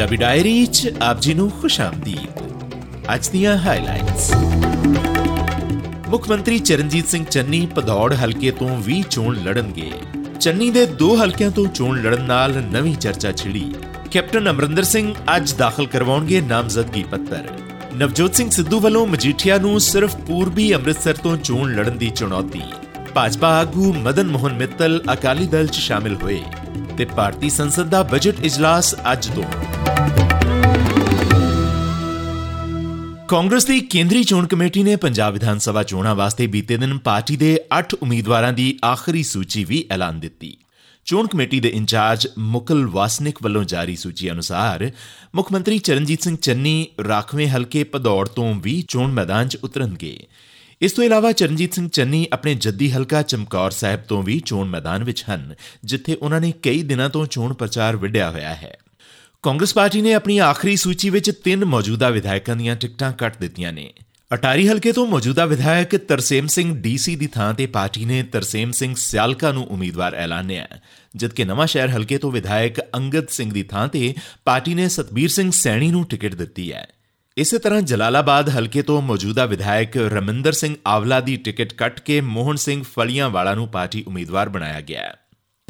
Punjabi diary 'ਚ ਆਪ ਜੀ ਨੂੰ ਖੁਸ਼ਾਮਦੀਦ। ਅੱਜ ਦੀਆਂ ਹਾਈਲਾਈਟਸ ਮੁੱਖ ਮੰਤਰੀ ਚਰਨਜੀਤ ਸਿੰਘ ਚੰਨੀ ਪਧੌੜ ਹਲਕੇ ਤੋਂ ਵੀ ਚੋਣ ਲੜਨਗੇ। ਚੰਨੀ ਦੇ ਦੋ ਹਲਕਿਆਂ ਤੋਂ ਚੋਣ ਲੜਨ ਨਾਲ ਨਵੀਂ ਚਰਚਾ ਛਿੜੀ। ਕੈਪਟਨ ਅਮਰਿੰਦਰ ਸਿੰਘ ਅੱਜ ਦਾਖਲ ਕਰਵਾਉਣਗੇ ਨਾਮਜ਼ਦਗੀ ਪੱਤਰ। ਨਵਜੋਤ ਸਿੰਘ ਸਿੱਧੂ ਵੱਲੋਂ ਮਜੀਠੀਆ ਨੂੰ ਸਿਰਫ ਪੂਰਬੀ ਅੰਮ੍ਰਿਤਸਰ ਤੋਂ ਚੋਣ ਲੜਨ ਦੀ ਚੁਣੌਤੀ। ਭਾਜਪਾ ਆਗੂ ਮਦਨ ਮੋਹਨ ਮਿੱਤਲ ਅਕਾਲੀ ਦਲ 'ਚ ਸ਼ਾਮਿਲ ਹੋਏ ਤੇ ਭਾਰਤੀ ਸੰਸਦ ਦਾ ਬਜਟ ਇਜਲਾਸ ਅੱਜ ਤੋਂ। ਕਾਂਗਰਸ ਦੀ ਕੇਂਦਰੀ ਚੋਣ ਕਮੇਟੀ ਨੇ ਪੰਜਾਬ ਵਿਧਾਨ ਸਭਾ ਚੋਣਾਂ ਵਾਸਤੇ ਬੀਤੇ ਦਿਨ ਪਾਰਟੀ ਦੇ 8 ਉਮੀਦਵਾਰਾਂ ਦੀ ਆਖਰੀ ਸੂਚੀ ਵੀ ਐਲਾਨ ਦਿੱਤੀ। ਚੋਣ ਕਮੇਟੀ ਦੇ ਇੰਚਾਰਜ ਮੁਕਲ ਵਾਸਨਿਕ ਵੱਲੋਂ ਜਾਰੀ ਸੂਚੀ ਅਨੁਸਾਰ ਮੁੱਖ ਮੰਤਰੀ ਚਰਨਜੀਤ ਸਿੰਘ ਚੰਨੀ ਰਾਖਵੇਂ ਹਲਕੇ ਪਧੌੜ ਤੋਂ ਵੀ ਚੋਣ ਮੈਦਾਨ 'ਚ ਉਤਰਨਗੇ। ਇਸ ਤੋਂ ਇਲਾਵਾ ਚਰਨਜੀਤ ਸਿੰਘ ਚੰਨੀ ਆਪਣੇ ਜੱਦੀ ਹਲਕਾ ਚਮਕੌਰ ਸਾਹਿਬ ਤੋਂ ਵੀ ਚੋਣ ਮੈਦਾਨ ਵਿੱਚ ਹਨ, ਜਿੱਥੇ ਉਹਨਾਂ ਨੇ ਕਈ ਦਿਨਾਂ ਤੋਂ ਚੋਣ ਪ੍ਰਚਾਰ ਵਿੱਢਿਆ ਹੋਇਆ ਹੈ। ਕਾਂਗਰਸ ਪਾਰਟੀ ਨੇ ਆਪਣੀ ਆਖਰੀ ਸੂਚੀ ਵਿੱਚ ਤਿੰਨ ਮੌਜੂਦਾ ਵਿਧਾਇਕਾਂ ਦੀਆਂ ਟਿਕਟਾਂ ਕੱਟ ਦਿੱਤੀਆਂ ਨੇ। ਅਟਾਰੀ ਹਲਕੇ ਤੋਂ ਮੌਜੂਦਾ ਵਿਧਾਇਕ ਤਰਸੇਮ ਸਿੰਘ ਡੀਸੀ ਦੀ ਥਾਂ ਤੇ ਪਾਰਟੀ ਨੇ ਤਰਸੇਮ ਸਿੰਘ ਸਿਆਲਕਾ ਨੂੰ ਉਮੀਦਵਾਰ ਐਲਾਨਿਆ ਜਦਕਿ ਨਵਾਂ ਸ਼ਹਿਰ ਹਲਕੇ ਤੋਂ ਵਿਧਾਇਕ ਅੰਗਦ ਸਿੰਘ ਦੀ ਥਾਂ ਤੇ ਪਾਰਟੀ ਨੇ ਸਤਬੀਰ ਸਿੰਘ ਸੈਣੀ ਨੂੰ ਟਿਕਟ ਦਿੱਤੀ ਹੈ। ਇਸੇ ਤਰ੍ਹਾਂ ਜਲਾਲਾਬਾਦ ਹਲਕੇ ਤੋਂ ਮੌਜੂਦਾ ਵਿਧਾਇਕ ਰਮਿੰਦਰ ਸਿੰਘ ਆਵਲਾ ਦੀ ਟਿਕਟ ਕੱਟ ਕੇ ਮੋਹਨ ਸਿੰਘ ਫਲੀਆਂ ਵਾਲਾ ਨੂੰ ਪਾਰਟੀ ਉਮੀਦਵਾਰ ਬਣਾਇਆ ਗਿਆ ਹੈ।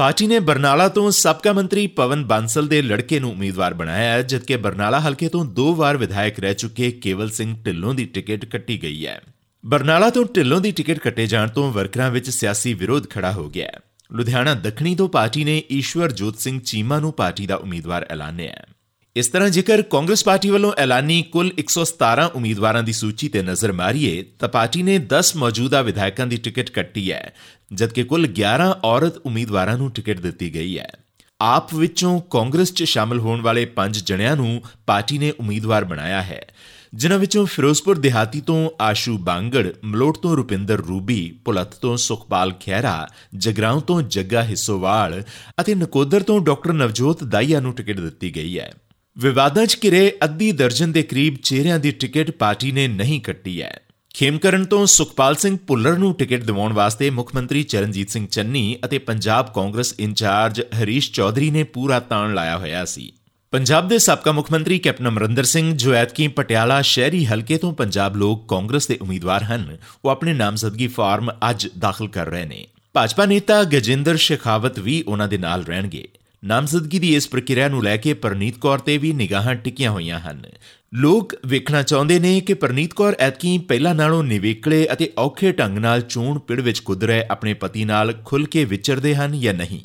ਪਾਰਟੀ ਨੇ ਬਰਨਾਲਾ ਤੋਂ ਸਾਬਕਾ ਮੰਤਰੀ ਪਵਨ ਬਾਂਸਲ ਦੇ ਲੜਕੇ ਨੂੰ ਉਮੀਦਵਾਰ ਬਣਾਇਆ ਹੈ, ਜਦਕਿ ਬਰਨਾਲਾ ਹਲਕੇ ਤੋਂ ਦੋ ਵਾਰ ਵਿਧਾਇਕ ਰਹਿ ਚੁੱਕੇ ਕੇਵਲ ਸਿੰਘ ਢਿੱਲੋਂ ਦੀ ਟਿਕਟ ਕੱਟੀ ਗਈ ਹੈ। ਬਰਨਾਲਾ ਤੋਂ ਢਿੱਲੋਂ ਦੀ ਟਿਕਟ ਕੱਟੇ ਜਾਣ ਤੋਂ ਵਰਕਰਾਂ ਵਿੱਚ ਸਿਆਸੀ ਵਿਰੋਧ ਖੜਾ ਹੋ ਗਿਆ ਹੈ। ਲੁਧਿਆਣਾ ਦੱਖਣੀ ਤੋਂ ਪਾਰਟੀ ਨੇ ਈਸ਼ਵਰ ਜੋਤ ਸਿੰਘ ਚੀਮਾ ਨੂੰ ਪਾਰਟੀ ਦਾ ਉਮੀਦਵਾਰ ਐਲਾਨਿਆ ਹੈ। ਇਸ ਤਰ੍ਹਾਂ ਜੇਕਰ ਕਾਂਗਰਸ ਪਾਰਟੀ ਵੱਲੋਂ ਐਲਾਨੀ ਕੁੱਲ 117 ਉਮੀਦਵਾਰਾਂ ਦੀ ਸੂਚੀ ਤੇ ਨਜ਼ਰ ਮਾਰੀਏ, ਤਾਂ ਪਾਰਟੀ ਨੇ 10 ਮੌਜੂਦਾ ਵਿਧਾਇਕਾਂ ਦੀ ਟਿਕਟ ਕੱਟੀ ਹੈ, ਜਦਕਿ ਕੁੱਲ 11 ਔਰਤ ਉਮੀਦਵਾਰਾਂ ਨੂੰ ਟਿਕਟ ਦਿੱਤੀ ਗਈ ਹੈ। ਆਪ ਵਿੱਚੋਂ ਕਾਂਗਰਸ 'ਚ ਸ਼ਾਮਲ ਹੋਣ ਵਾਲੇ 5 ਜਣਿਆਂ ਨੂੰ ਪਾਰਟੀ ਨੇ ਉਮੀਦਵਾਰ ਬਣਾਇਆ ਹੈ। ਜਿਨ੍ਹਾਂ ਵਿੱਚੋਂ ਫਿਰੋਜ਼ਪੁਰ ਦਿਹਾਤੀ ਤੋਂ ਆਸ਼ੂ ਬਾਂਗੜ, ਮਲੋਟ ਤੋਂ ਰੁਪਿੰਦਰ ਰੂਬੀ ਪੁਲਤ ਤੋਂ ਸੁਖਪਾਲ ਖਹਿਰਾ, ਜਗਰਾਉਂ ਤੋਂ ਜੱਗਾ ਹਿੱਸੋਵਾਲ ਅਤੇ ਨਕੋਦਰ ਤੋਂ ਡਾਕਟਰ ਨਵਜੋਤ ਦਾਈਆ ਨੂੰ ਟਿਕਟ ਦਿੱਤੀ ਗਈ ਹੈ। ਵਿਵਾਦਾਂ 'ਚ ਘਿਰੇ ਅੱਧੀ ਦਰਜਨ ਦੇ ਕਰੀਬ ਚਿਹਰਿਆਂ ਦੀ ਟਿਕਟ ਪਾਰਟੀ ਨੇ ਨਹੀਂ ਕੱਟੀ ਹੈ। ਖੇਮਕਰਨ ਤੋਂ ਸੁਖਪਾਲ ਸਿੰਘ ਭੁੱਲਰ ਨੂੰ ਟਿਕਟ ਦਿਵਾਉਣ ਵਾਸਤੇ ਮੁੱਖ ਮੰਤਰੀ ਚਰਨਜੀਤ ਸਿੰਘ ਚੰਨੀ ਅਤੇ ਪੰਜਾਬ ਕਾਂਗਰਸ ਇੰਚਾਰਜ ਹਰੀਸ਼ ਚੌਧਰੀ ਨੇ ਪੂਰਾ ਤਾਣ ਲਾਇਆ ਹੋਇਆ ਸੀ। ਪੰਜਾਬ ਦੇ ਸਾਬਕਾ ਮੁੱਖ ਮੰਤਰੀ ਕੈਪਟਨ ਅਮਰਿੰਦਰ ਸਿੰਘ ਜੋ ਐਤਕੀ ਪਟਿਆਲਾ ਸ਼ਹਿਰੀ ਹਲਕੇ ਤੋਂ ਪੰਜਾਬ ਲੋਕ ਕਾਂਗਰਸ ਦੇ ਉਮੀਦਵਾਰ ਹਨ। ਉਹ ਆਪਣੇ ਨਾਮਜ਼ਦਗੀ ਫਾਰਮ ਅੱਜ ਦਾਖਲ ਕਰ ਰਹੇ ਨੇ। ਭਾਜਪਾ ਨੇਤਾ ਗਜਿੰਦਰ ਸ਼ੇਖਾਵਤ ਵੀ ਉਹਨਾਂ ਦੇ ਨਾਲ ਰਹਿਣਗੇ। ਨਾਮਜ਼ਦਗੀ ਦੀ ਇਸ ਪ੍ਰਕਿਰਿਆ ਨੂੰ ਲੈ ਕੇ ਪ੍ਰਨੀਤ ਕੌਰ ਤੇ ਵੀ ਨਿਗਾਹਾਂ ਟਿਕੀਆਂ ਹੋਈਆਂ ਹਨ। ਲੋਕ ਵੇਖਣਾ ਚਾਹੁੰਦੇ ਨੇ ਕਿ ਪ੍ਰਨੀਤ ਕੌਰ ਐਤਕੀ ਪਹਿਲਾਂ ਨਾਲੋਂ ਨਿਵੇਕਲੇ ਅਤੇ ਔਖੇ ਢੰਗ ਨਾਲ ਚੋਣ ਪਿੜ ਵਿੱਚ ਕੁੱਦ ਰਹੇ ਆਪਣੇ ਪਤੀ ਨਾਲ ਖੁੱਲ ਕੇ ਵਿਚਰਦੇ ਹਨ ਜਾਂ ਨਹੀਂ।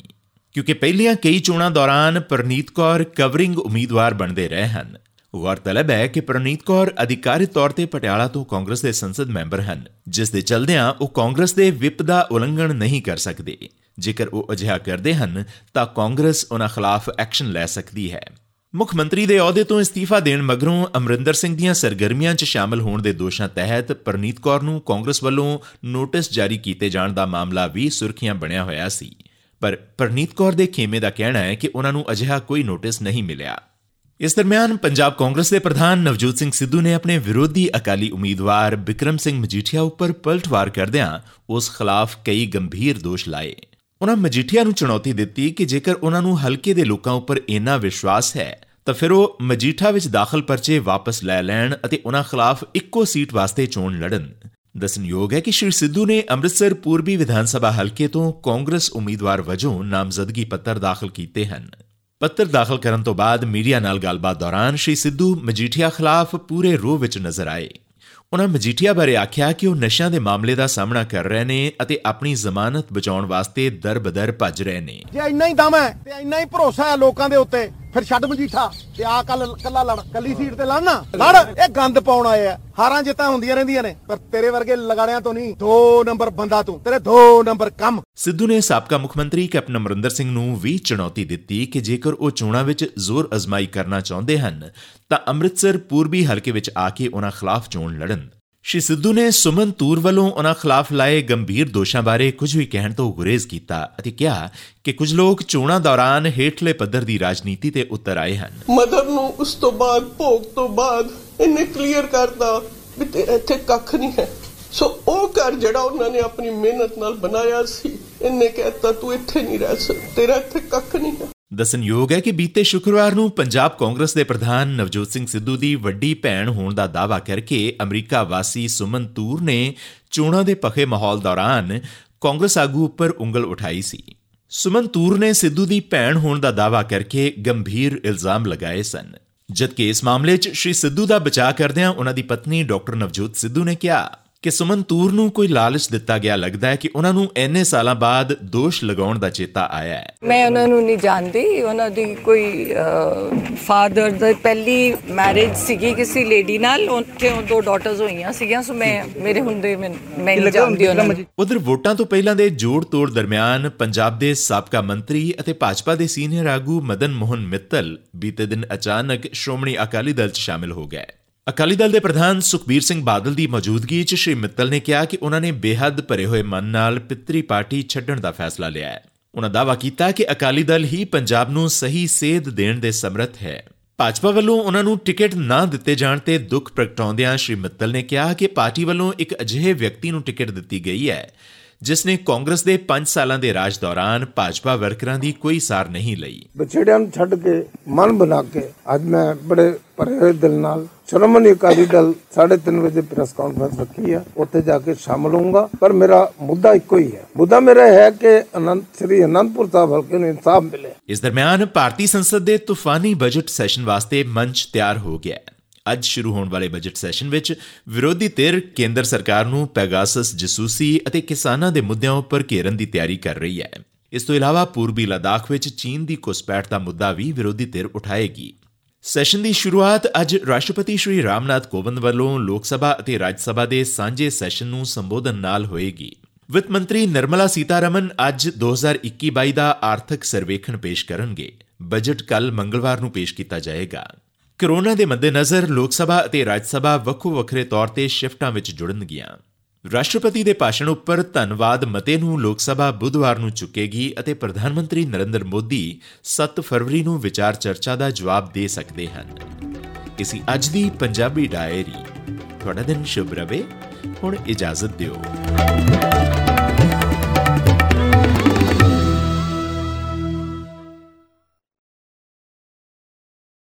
ਕਿਉਂਕਿ ਪਹਿਲੀਆਂ ਕਈ ਚੋਣਾਂ ਦੌਰਾਨ ਪ੍ਰਨੀਤ ਕੌਰ ਕਵਰਿੰਗ ਉਮੀਦਵਾਰ ਬਣਦੇ ਰਹੇ ਹਨ। ਗੌਰਤਲਬ ਹੈ ਕਿ ਪ੍ਰਨੀਤ ਕੌਰ ਅਧਿਕਾਰਿਤ ਤੌਰ ਤੇ ਪਟਿਆਲਾ ਤੋਂ ਕਾਂਗਰਸ ਦੇ ਸੰਸਦ ਮੈਂਬਰ ਹਨ, ਜਿਸ ਦੇ ਚਲਦਿਆਂ ਉਹ ਕਾਂਗਰਸ ਦੇ ਵਿਪ ਦਾ ਉਲੰਘਣ ਨਹੀਂ ਕਰ ਸਕਦੇ। ਜੇਕਰ ਉਹ ਅਜਿਹਾ ਕਰਦੇ ਹਨ, ਤਾਂ ਕਾਂਗਰਸ ਉਹਨਾਂ ਖਿਲਾਫ ਐਕਸ਼ਨ ਲੈ ਸਕਦੀ ਹੈ। ਮੁੱਖ ਮੰਤਰੀ ਦੇ ਅਹੁਦੇ ਤੋਂ ਅਸਤੀਫਾ ਦੇਣ ਮਗਰੋਂ ਅਮਰਿੰਦਰ ਸਿੰਘ ਦੀਆਂ ਸਰਗਰਮੀਆਂ 'ਚ ਸ਼ਾਮਲ ਹੋਣ ਦੇ ਦੋਸ਼ਾਂ ਤਹਿਤ ਪ੍ਰਨੀਤ ਕੌਰ ਨੂੰ ਕਾਂਗਰਸ ਵੱਲੋਂ ਨੋਟਿਸ ਜਾਰੀ ਕੀਤੇ ਜਾਣ ਦਾ ਮਾਮਲਾ ਵੀ ਸੁਰਖੀਆਂ ਬਣਿਆ ਹੋਇਆ ਸੀ। ਪਰ ਪ੍ਰਨੀਤ ਕੌਰ ਦੇ ਖੇਮੇ ਦਾ ਕਹਿਣਾ ਹੈ ਕਿ ਉਹਨਾਂ ਨੂੰ ਅਜਿਹਾ ਕੋਈ ਨੋਟਿਸ ਨਹੀਂ ਮਿਲਿਆ। ਇਸ ਦਰਮਿਆਨ ਪੰਜਾਬ ਕਾਂਗਰਸ ਦੇ ਪ੍ਰਧਾਨ ਨਵਜੋਤ ਸਿੰਘ ਸਿੱਧੂ ਨੇ ਆਪਣੇ ਵਿਰੋਧੀ ਅਕਾਲੀ ਉਮੀਦਵਾਰ ਵਿਕਰਮ ਸਿੰਘ ਮਜੀਠੀਆ ਉੱਪਰ ਪਲਟਵਾਰ ਕਰਦਿਆਂ ਉਸ ਖਿਲਾਫ ਕਈ ਗੰਭੀਰ ਦੋਸ਼ ਲਾਏ। ਉਹਨਾਂ ਮਜੀਠੀਆ ਨੂੰ ਚੁਣੌਤੀ ਦਿੱਤੀ ਕਿ ਜੇਕਰ ਉਹਨਾਂ ਨੂੰ ਹਲਕੇ ਦੇ ਲੋਕਾਂ ਉੱਪਰ ਇੰਨਾ ਵਿਸ਼ਵਾਸ ਹੈ, ਤਾਂ ਫਿਰ ਉਹ ਮਜੀਠਾ ਵਿੱਚ ਦਾਖਲ ਪਰਚੇ ਵਾਪਸ ਲੈ ਲੈਣ ਅਤੇ ਉਹਨਾਂ ਖਿਲਾਫ ਇੱਕੋ ਸੀਟ ਵਾਸਤੇ ਚੋਣ ਲੜਨ। ਦਸਨਯੋਗ ਹੈ ਕਿ ਸ਼੍ਰੀ ਸਿੱਧੂ ਨੇ ਅੰਮ੍ਰਿਤਸਰ ਪੂਰਬੀ ਵਿਧਾਨ ਸਭਾ ਹਲਕੇ ਤੋਂ ਕਾਂਗਰਸ ਉਮੀਦਵਾਰ ਵਜੋਂ ਨਾਮਜ਼ਦਗੀ ਪੱਤਰ ਦਾਖਲ ਕੀਤੇ ਹਨ। ਪੱਤਰ ਦਾਖਲ ਕਰਨ ਤੋਂ ਬਾਅਦ ਮੀਡੀਆ ਨਾਲ ਗੱਲਬਾਤ ਦੌਰਾਨ ਸ਼੍ਰੀ ਸਿੱਧੂ ਮਜੀਠੀਆ ਖਿਲਾਫ ਪੂਰੇ ਰੋਹ ਵਿੱਚ ਨਜ਼ਰ ਆਏ। ਉਹਨਾਂ ਮਜੀਠੀਆ ਬਾਰੇ ਆਖਿਆ ਕਿ ਉਹ ਨਸ਼ਿਆਂ ਦੇ ਮਾਮਲੇ ਦਾ ਸਾਹਮਣਾ ਕਰ ਰਹੇ ਨੇ ਅਤੇ ਆਪਣੀ ਜ਼ਮਾਨਤ ਬਚਾਉਣ ਵਾਸਤੇ ਦਰ-ਬਦਰ ਭੱਜ ਰਹੇ ਨੇ। ਜੇ ਇੰਨਾ ਹੀ ਦਮ ਹੈ ਤੇ ਇੰਨਾ ਹੀ ਭਰੋਸਾ ਹੈ ਲੋਕਾਂ ਦੇ ਉੱਤੇ ਫਿਰ ਛੱਡ ਮਜੀਠਾ ਤੇ ਆ ਕੱਲ ਕੱਲਾ ਲੜ, ਕੱਲੀ ਸੀਟ ਤੇ ਲੜਨਾ। ਲੜ। ਇਹ ਗੰਦ ਪਾਉਣ ਆਏ ਆ। ਹਾਰਾਂ ਜਿੱਤਾਂ ਹੁੰਦੀਆਂ ਰਹਿੰਦੀਆਂ ਨੇ। ਪਰ ਤੇਰੇ ਵਰਗੇ ਲਗਾੜਿਆਂ ਤੋਂ ਨਹੀਂ। 2 ਨੰਬਰ ਬੰਦਾ ਤੂੰ। ਤੇਰੇ 2 ਨੰਬਰ ਕੰਮ। ਸਿੱਧੂ ਨੇ ਸਾਬਕਾ ਮੁੱਖ ਮੰਤਰੀ ਕੈਪਟਨ ਅਮਰਿੰਦਰ ਸਿੰਘ ਨੂੰ ਵੀ ਚੁਣੌਤੀ ਦਿੱਤੀ ਕਿ ਜੇਕਰ ਉਹ ਚੋਣਾਂ ਵਿੱਚ ਜ਼ੋਰ ਅਜ਼ਮਾਈ ਕਰਨਾ ਚਾਹੁੰਦੇ ਹਨ, ਤਾਂ ਅੰਮ੍ਰਿਤਸਰ ਪੂਰਬੀ ਹਲਕੇ ਵਿੱਚ ਆ ਕੇ ਉਹਨਾਂ ਖਿਲਾਫ ਚੋਣ ਲੜਨ। ਸ਼੍ਰੀ ਸਿੱਧੂ ਨੇ ਸੁਮਨ ਤੂਰ ਵੱਲੋਂ ਉਹਨਾਂ ਖਿਲਾਫ ਲਾਏ ਗੰਭੀਰ ਦੋਸ਼ਾਂ ਬਾਰੇ ਕੁਝ ਵੀ ਕਹਿਣ ਤੋਂ ਗੁਰੇਜ਼ ਕੀਤਾ ਅਤੇ ਕਿਹਾ ਕਿ ਕੁਝ ਲੋਕ ਚੋਣਾਂ ਦੌਰਾਨ ਹੇਠਲੇ ਪੱਧਰ ਦੀ ਰਾਜਨੀਤੀ ਤੇ ਉਤਰ ਆਏ ਹਨ। ਮਦਰ ਨੂੰ ਉਸ ਤੋਂ ਬਾਅਦ, ਭੋਗ ਤੋਂ ਬਾਅਦ ਇਹਨੇ ਕਲੀਅਰ ਕਰਤਾ ਵੀ ਤੇ ਇੱਥੇ ਕੱਖ ਨਹੀਂ ਹੈ। ਸੋ ਉਹ ਘਰ ਜਿਹੜਾ ਉਹਨਾਂ ਨੇ ਆਪਣੀ ਮਿਹਨਤ ਨਾਲ ਬਣਾਇਆ ਸੀ, ਇਹਨੇ ਕਹਿਤਾ, ਤੂੰ ਇੱਥੇ ਨਹੀਂ ਰਹਿ ਸਕਦਾ ਤੇਰਾ ਇੱਥੇ ਕੱਖ ਨਹੀਂ ਹੈ। ਦੱਸਣਯੋਗ ਹੈ ਕਿ ਬੀਤੇ ਸ਼ੁੱਕਰਵਾਰ ਨੂੰ ਪੰਜਾਬ ਕਾਂਗਰਸ ਦੇ ਪ੍ਰਧਾਨ ਨਵਜੋਤ ਸਿੰਘ ਸਿੱਧੂ ਦੀ ਵੱਡੀ ਭੈਣ ਹੋਣ ਦਾ ਦਾਅਵਾ ਕਰਕੇ ਅਮਰੀਕਾ ਵਾਸੀ ਸੁਮਨ ਤੂਰ ਨੇ ਚੋਣਾਂ ਦੇ ਪਖੇ ਮਾਹੌਲ ਦੌਰਾਨ ਕਾਂਗਰਸ ਆਗੂ ਉੱਪਰ ਉਂਗਲ ਉਠਾਈ ਸੀ। ਸੁਮਨ ਤੂਰ ਨੇ ਸਿੱਧੂ ਦੀ ਭੈਣ ਹੋਣ ਦਾ ਦਾਅਵਾ ਕਰਕੇ ਗੰਭੀਰ ਇਲਜ਼ਾਮ ਲਗਾਏ ਸਨ। ਜਦਕਿ ਇਸ ਮਾਮਲੇ 'ਚ ਸ਼੍ਰੀ ਸਿੱਧੂ ਦਾ ਬਚਾਅ ਕਰਦਿਆਂ ਉਹਨਾਂ ਦੀ ਪਤਨੀ ਡਾਕਟਰ ਨਵਜੋਤ ਸਿੱਧੂ ਨੇ ਕਿਹਾ ਕਿ ਸੁਮਨ ਤੂਰ ਨੂੰ ਕੋਈ ਲਾਲਚ ਦਿੱਤਾ ਗਿਆ ਲੱਗਦਾ ਹੈ ਕਿ ਉਹਨਾਂ ਨੂੰ ਇੰਨੇ ਸਾਲਾਂ ਬਾਅਦ ਦੋਸ਼ ਲਗਾਉਣ ਦਾ ਚੇਤਾ ਆਇਆ ਹੈ। ਮੈਂ ਉਹਨਾਂ ਨੂੰ ਨਹੀਂ ਜਾਣਦੀ। ਉਹਨਾਂ ਦੀ ਕੋਈ ਫਾਦਰ ਦਾ ਪਹਿਲੀ ਮੈਰਿਜ ਸੀਗੀ ਕਿਸੇ ਲੇਡੀ ਨਾਲ। ਉੱਥੇ ਉਹ ਦੋ ਡਾਟਰਸ ਹੋਈਆਂ ਸੀਗੀਆਂ ਸੋ ਮੈਂ ਮੇਰੇ ਹੁੰਦੇ ਮੈਂ ਮੈਂ ਨਹੀਂ ਜਾਣਦੀ ਉਹਨਾਂ ਨੂੰ? ਉਧਰ ਵੋਟਾਂ ਤੋਂ ਪਹਿਲਾਂ ਦੇ ਜੋੜ ਤੋੜ ਦਰਮਿਆਨ ਪੰਜਾਬ ਦੇ ਸਾਬਕਾ ਮੰਤਰੀ ਅਤੇ ਭਾਜਪਾ ਦੇ ਸੀਨੀਅਰ ਆਗੂ ਮਦਨ ਮੋਹਨ ਮਿੱਤਲ ਬੀਤੇ ਦਿਨ ਅਚਾਨਕ ਸ਼੍ਰੋਮਣੀ ਅਕਾਲੀ ਦਲ 'ਚ ਸ਼ਾਮਿਲ ਹੋ ਗਏ। ਅਕਾਲੀ ਦਲ ਦੇ ਪ੍ਰਧਾਨ ਸੁਖਬੀਰ ਸਿੰਘ ਬਾਦਲ ਦੀ ਮੌਜੂਦਗੀ 'ਚ ਸ਼੍ਰੀ ਮਿੱਤਲ ਨੇ ਕਿਹਾ ਕਿ ਉਹਨਾਂ ਨੇ ਬੇਹੱਦ ਭਰੇ ਹੋਏ ਮਨ ਨਾਲ ਪਿੱਤਰੀ ਪਾਰਟੀ ਛੱਡਣ ਦਾ ਫੈਸਲਾ ਲਿਆ ਹੈ। ਉਹਨਾਂ ਦਾਅਵਾ ਕੀਤਾ ਕਿ ਅਕਾਲੀ ਦਲ ਹੀ ਪੰਜਾਬ ਨੂੰ ਸਹੀ ਸੇਧ ਦੇਣ ਦੇ ਸਮਰੱਥ ਹੈ। ਭਾਜਪਾ ਵੱਲੋਂ ਉਹਨਾਂ ਨੂੰ ਟਿਕਟ ਨਾ ਦਿੱਤੇ ਜਾਣ ਤੇ ਦੁੱਖ ਪ੍ਰਗਟਾਉਂਦਿਆਂ ਸ਼੍ਰੀ ਮਿੱਤਲ ਨੇ ਕਿਹਾ ਕਿ ਪਾਰਟੀ ਵੱਲੋਂ ਇੱਕ ਅਜਿਹੇ ਵਿਅਕਤੀ ਨੂੰ ਟਿਕਟ ਦਿੱਤੀ ਗਈ ਹੈ ਜਿਸ ਨੇ ਕਾਂਗਰਸ ਦੇ 5 ਸਾਲਾਂ ਦੇ ਰਾਜ ਦੌਰਾਨ ਭਾਜਪਾ ਵਰਕਰਾਂ ਦੀ ਕੋਈ ਸਾਰ ਨਹੀਂ ਲਈ। ਵਿਛੜਿਆਂ ਨੂੰ ਛੱਡ ਕੇ ਮਨ ਬਣਾ ਕੇ ਅੱਜ ਮੈਂ ਬੜੇ ਹੋਏ ਦਿਲ ਨਾਲ ਸ਼੍ਰੋਮਣੀ ਅਕਾਲੀ ਦਲ 3:30 ਵਜੇ ਪ੍ਰੈਸ ਕਾਨਫਰੰਸ ਰੱਖੀ ਹੈ ਉੱਥੇ ਜਾ ਕੇ ਸ਼ਾਮਲ ਹੋਊਂਗਾ। ਪਰ ਮੇਰਾ ਮੁੱਦਾ ਇੱਕੋ ਹੀ ਹੈ। ਮੁੱਦਾ ਮੇਰਾ ਹੈ ਕਿ ਅਨੰਤ ਸ੍ਰੀ ਅਨੰਦਪੁਰ ਸਾਹਿਬ ਹਲਕੇ ਨੂੰ ਇਨਸਾਫ ਮਿਲੇ। ਇਸ ਦਰਮਿਆਨ ਭਾਰਤੀ ਸੰਸਦ ਦੇ ਤੂਫਾਨੀ ਬਜਟ ਸੈਸ਼ਨ ਵਾਸਤੇ ਮੰਚ ਤਿਆਰ ਹੋ ਗਿਆ ਹੈ। ਅੱਜ ਸ਼ੁਰੂ ਹੋਣ ਵਾਲੇ ਬਜਟ ਸੈਸ਼ਨ ਵਿੱਚ ਵਿਰੋਧੀ ਧਿਰ ਕੇਂਦਰ ਸਰਕਾਰ ਨੂੰ ਪੈਗਾਸਸ ਜਸੂਸੀ ਅਤੇ ਕਿਸਾਨਾਂ ਦੇ ਮੁੱਦਿਆਂ ਉੱਪਰ ਘੇਰਨ ਦੀ ਤਿਆਰੀ ਕਰ ਰਹੀ ਹੈ। ਇਸ ਤੋਂ ਇਲਾਵਾ ਪੂਰਬੀ ਲਦਾਖ ਵਿੱਚ ਚੀਨ ਦੀ ਘੁਸਪੈਠ ਦਾ ਮੁੱਦਾ ਵੀ ਵਿਰੋਧੀ ਧਿਰ ਉਠਾਏਗੀ। ਸੈਸ਼ਨ ਦੀ ਸ਼ੁਰੂਆਤ ਅੱਜ ਰਾਸ਼ਟਰਪਤੀ ਸ਼੍ਰੀ ਰਾਮਨਾਥ ਕੋਵਿੰਦ ਵੱਲੋਂ ਲੋਕ ਸਭਾ ਅਤੇ ਰਾਜ ਸਭਾ ਦੇ ਸਾਂਝੇ ਸੈਸ਼ਨ ਨੂੰ ਸੰਬੋਧਨ ਨਾਲ ਹੋਏਗੀ। ਵਿੱਤ ਮੰਤਰੀ ਨਿਰਮਲਾ ਸੀਤਾਰਮਨ ਅੱਜ 2021-22 ਦਾ ਆਰਥਿਕ ਸਰਵੇਖਣ ਪੇਸ਼ ਕਰਨਗੇ। ਬਜਟ ਕੱਲ ਮੰਗਲਵਾਰ ਨੂੰ ਪੇਸ਼ ਕੀਤਾ ਜਾਏਗਾ। ਕਰੋਨਾ ਦੇ ਮੱਦੇਨਜ਼ਰ ਲੋਕ ਸਭਾ ਅਤੇ ਰਾਜ ਸਭਾ ਵੱਖੋ ਵੱਖਰੇ ਤੌਰ ਤੇ ਸ਼ਿਫਟਾਂ ਵਿੱਚ ਜੁੜਨਗੀਆਂ। ਰਾਸ਼ਟਰਪਤੀ ਦੇ ਭਾਸ਼ਣ ਉੱਪਰ ਧੰਨਵਾਦ ਮਤੇ ਨੂੰ ਲੋਕ ਸਭਾ ਬੁੱਧਵਾਰ ਨੂੰ ਚੁੱਕੇਗੀ ਅਤੇ ਪ੍ਰਧਾਨ ਮੰਤਰੀ ਨਰਿੰਦਰ ਮੋਦੀ 7 ਫਰਵਰੀ ਨੂੰ ਵਿਚਾਰ ਚਰਚਾ ਦਾ ਜਵਾਬ ਦੇ ਸਕਦੇ ਹਨ। ਇਸੀ ਅੱਜ ਦੀ ਪੰਜਾਬੀ ਡਾਇਰੀ। ਤੁਹਾਡਾ ਦਿਨ ਸ਼ੁਭ ਰਵੇ। ਹੁਣ ਇਜਾਜ਼ਤ ਦਿਓ।